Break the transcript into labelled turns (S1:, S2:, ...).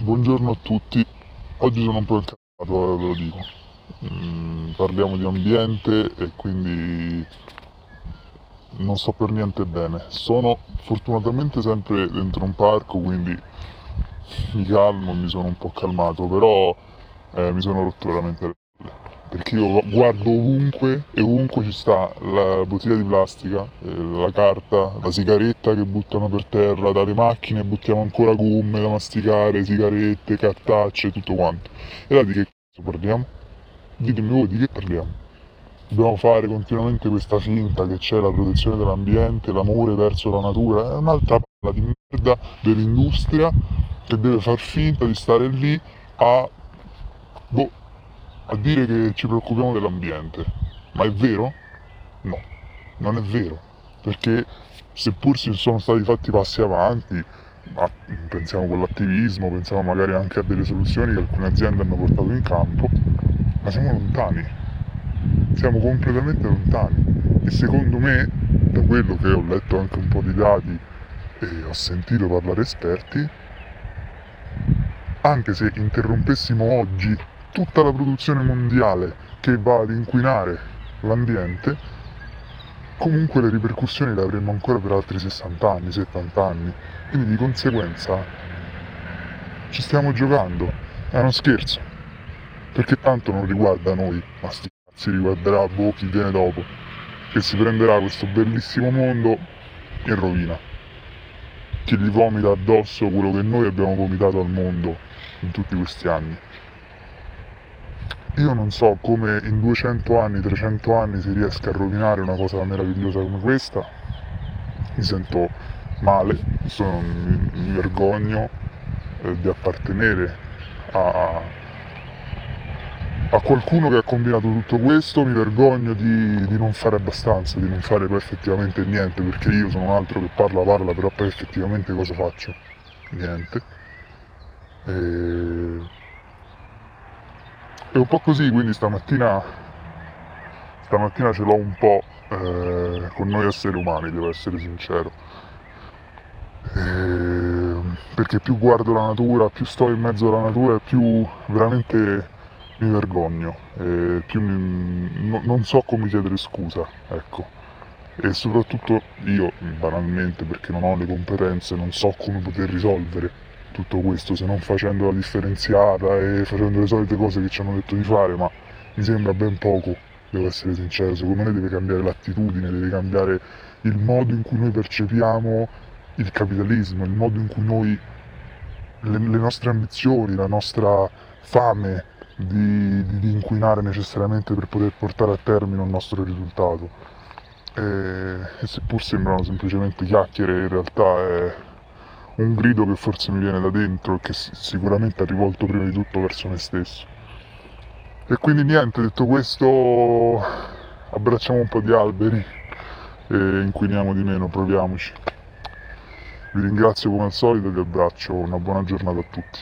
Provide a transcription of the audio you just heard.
S1: buongiorno a tutti. Oggi sono un po' incazzato, eh, ve lo dico. Mm, parliamo di ambiente e quindi non sto per niente bene. Sono fortunatamente sempre dentro un parco, quindi mi calmo, mi sono un po' calmato, però eh, mi sono rotto veramente le perché io guardo ovunque e ovunque ci sta la bottiglia di plastica, eh, la carta, la sigaretta che buttano per terra, dalle macchine buttiamo ancora gomme da masticare, sigarette, cartacce, tutto quanto. E allora di che cazzo parliamo? Ditemi voi di che parliamo? Dobbiamo fare continuamente questa finta che c'è la protezione dell'ambiente, l'amore verso la natura, è un'altra palla di merda dell'industria che deve far finta di stare lì a boh, a dire che ci preoccupiamo dell'ambiente. Ma è vero? No, non è vero. Perché seppur si sono stati fatti passi avanti, pensiamo con l'attivismo, pensiamo magari anche a delle soluzioni che alcune aziende hanno portato in campo, ma siamo lontani. Siamo completamente lontani. E secondo me, da quello che ho letto anche un po' di dati e ho sentito parlare esperti, anche se interrompessimo oggi tutta la produzione mondiale che va ad inquinare l'ambiente, comunque le ripercussioni le avremo ancora per altri 60 anni, 70 anni. Quindi di conseguenza ci stiamo giocando. È uno scherzo. Perché tanto non riguarda noi, ma sti cazzi riguarderà boh chi viene dopo. Che si prenderà questo bellissimo mondo in rovina. Che gli vomita addosso quello che noi abbiamo vomitato al mondo in tutti questi anni. Io non so come in 200 anni, 300 anni si riesca a rovinare una cosa meravigliosa come questa. Mi sento male, sono, mi, mi vergogno eh, di appartenere a, a, qualcuno che ha combinato tutto questo, mi vergogno di, di, non fare abbastanza, di non fare effettivamente niente, perché io sono un altro che parla, parla, però poi effettivamente cosa faccio? Niente. E è un po' così, quindi stamattina, stamattina ce l'ho un po' eh, con noi esseri umani, devo essere sincero. Eh, perché più guardo la natura, più sto in mezzo alla natura, più veramente mi vergogno, eh, più mi, no, non so come chiedere scusa, ecco. E soprattutto io, banalmente, perché non ho le competenze, non so come poter risolvere tutto questo se non facendo la differenziata e facendo le solite cose che ci hanno detto di fare, ma mi sembra ben poco, devo essere sincero, secondo me deve cambiare l'attitudine, deve cambiare il modo in cui noi percepiamo il capitalismo, il modo in cui noi, le, le nostre ambizioni, la nostra fame di, di, di, inquinare necessariamente per poter portare a termine un nostro risultato. E, e seppur sembrano semplicemente chiacchiere, in realtà è un grido che forse mi viene da dentro e che sicuramente è rivolto prima di tutto verso me stesso. E quindi niente, detto questo, abbracciamo un po' di alberi e inquiniamo di meno, proviamoci. Vi ringrazio come al solito e vi abbraccio, una buona giornata a tutti.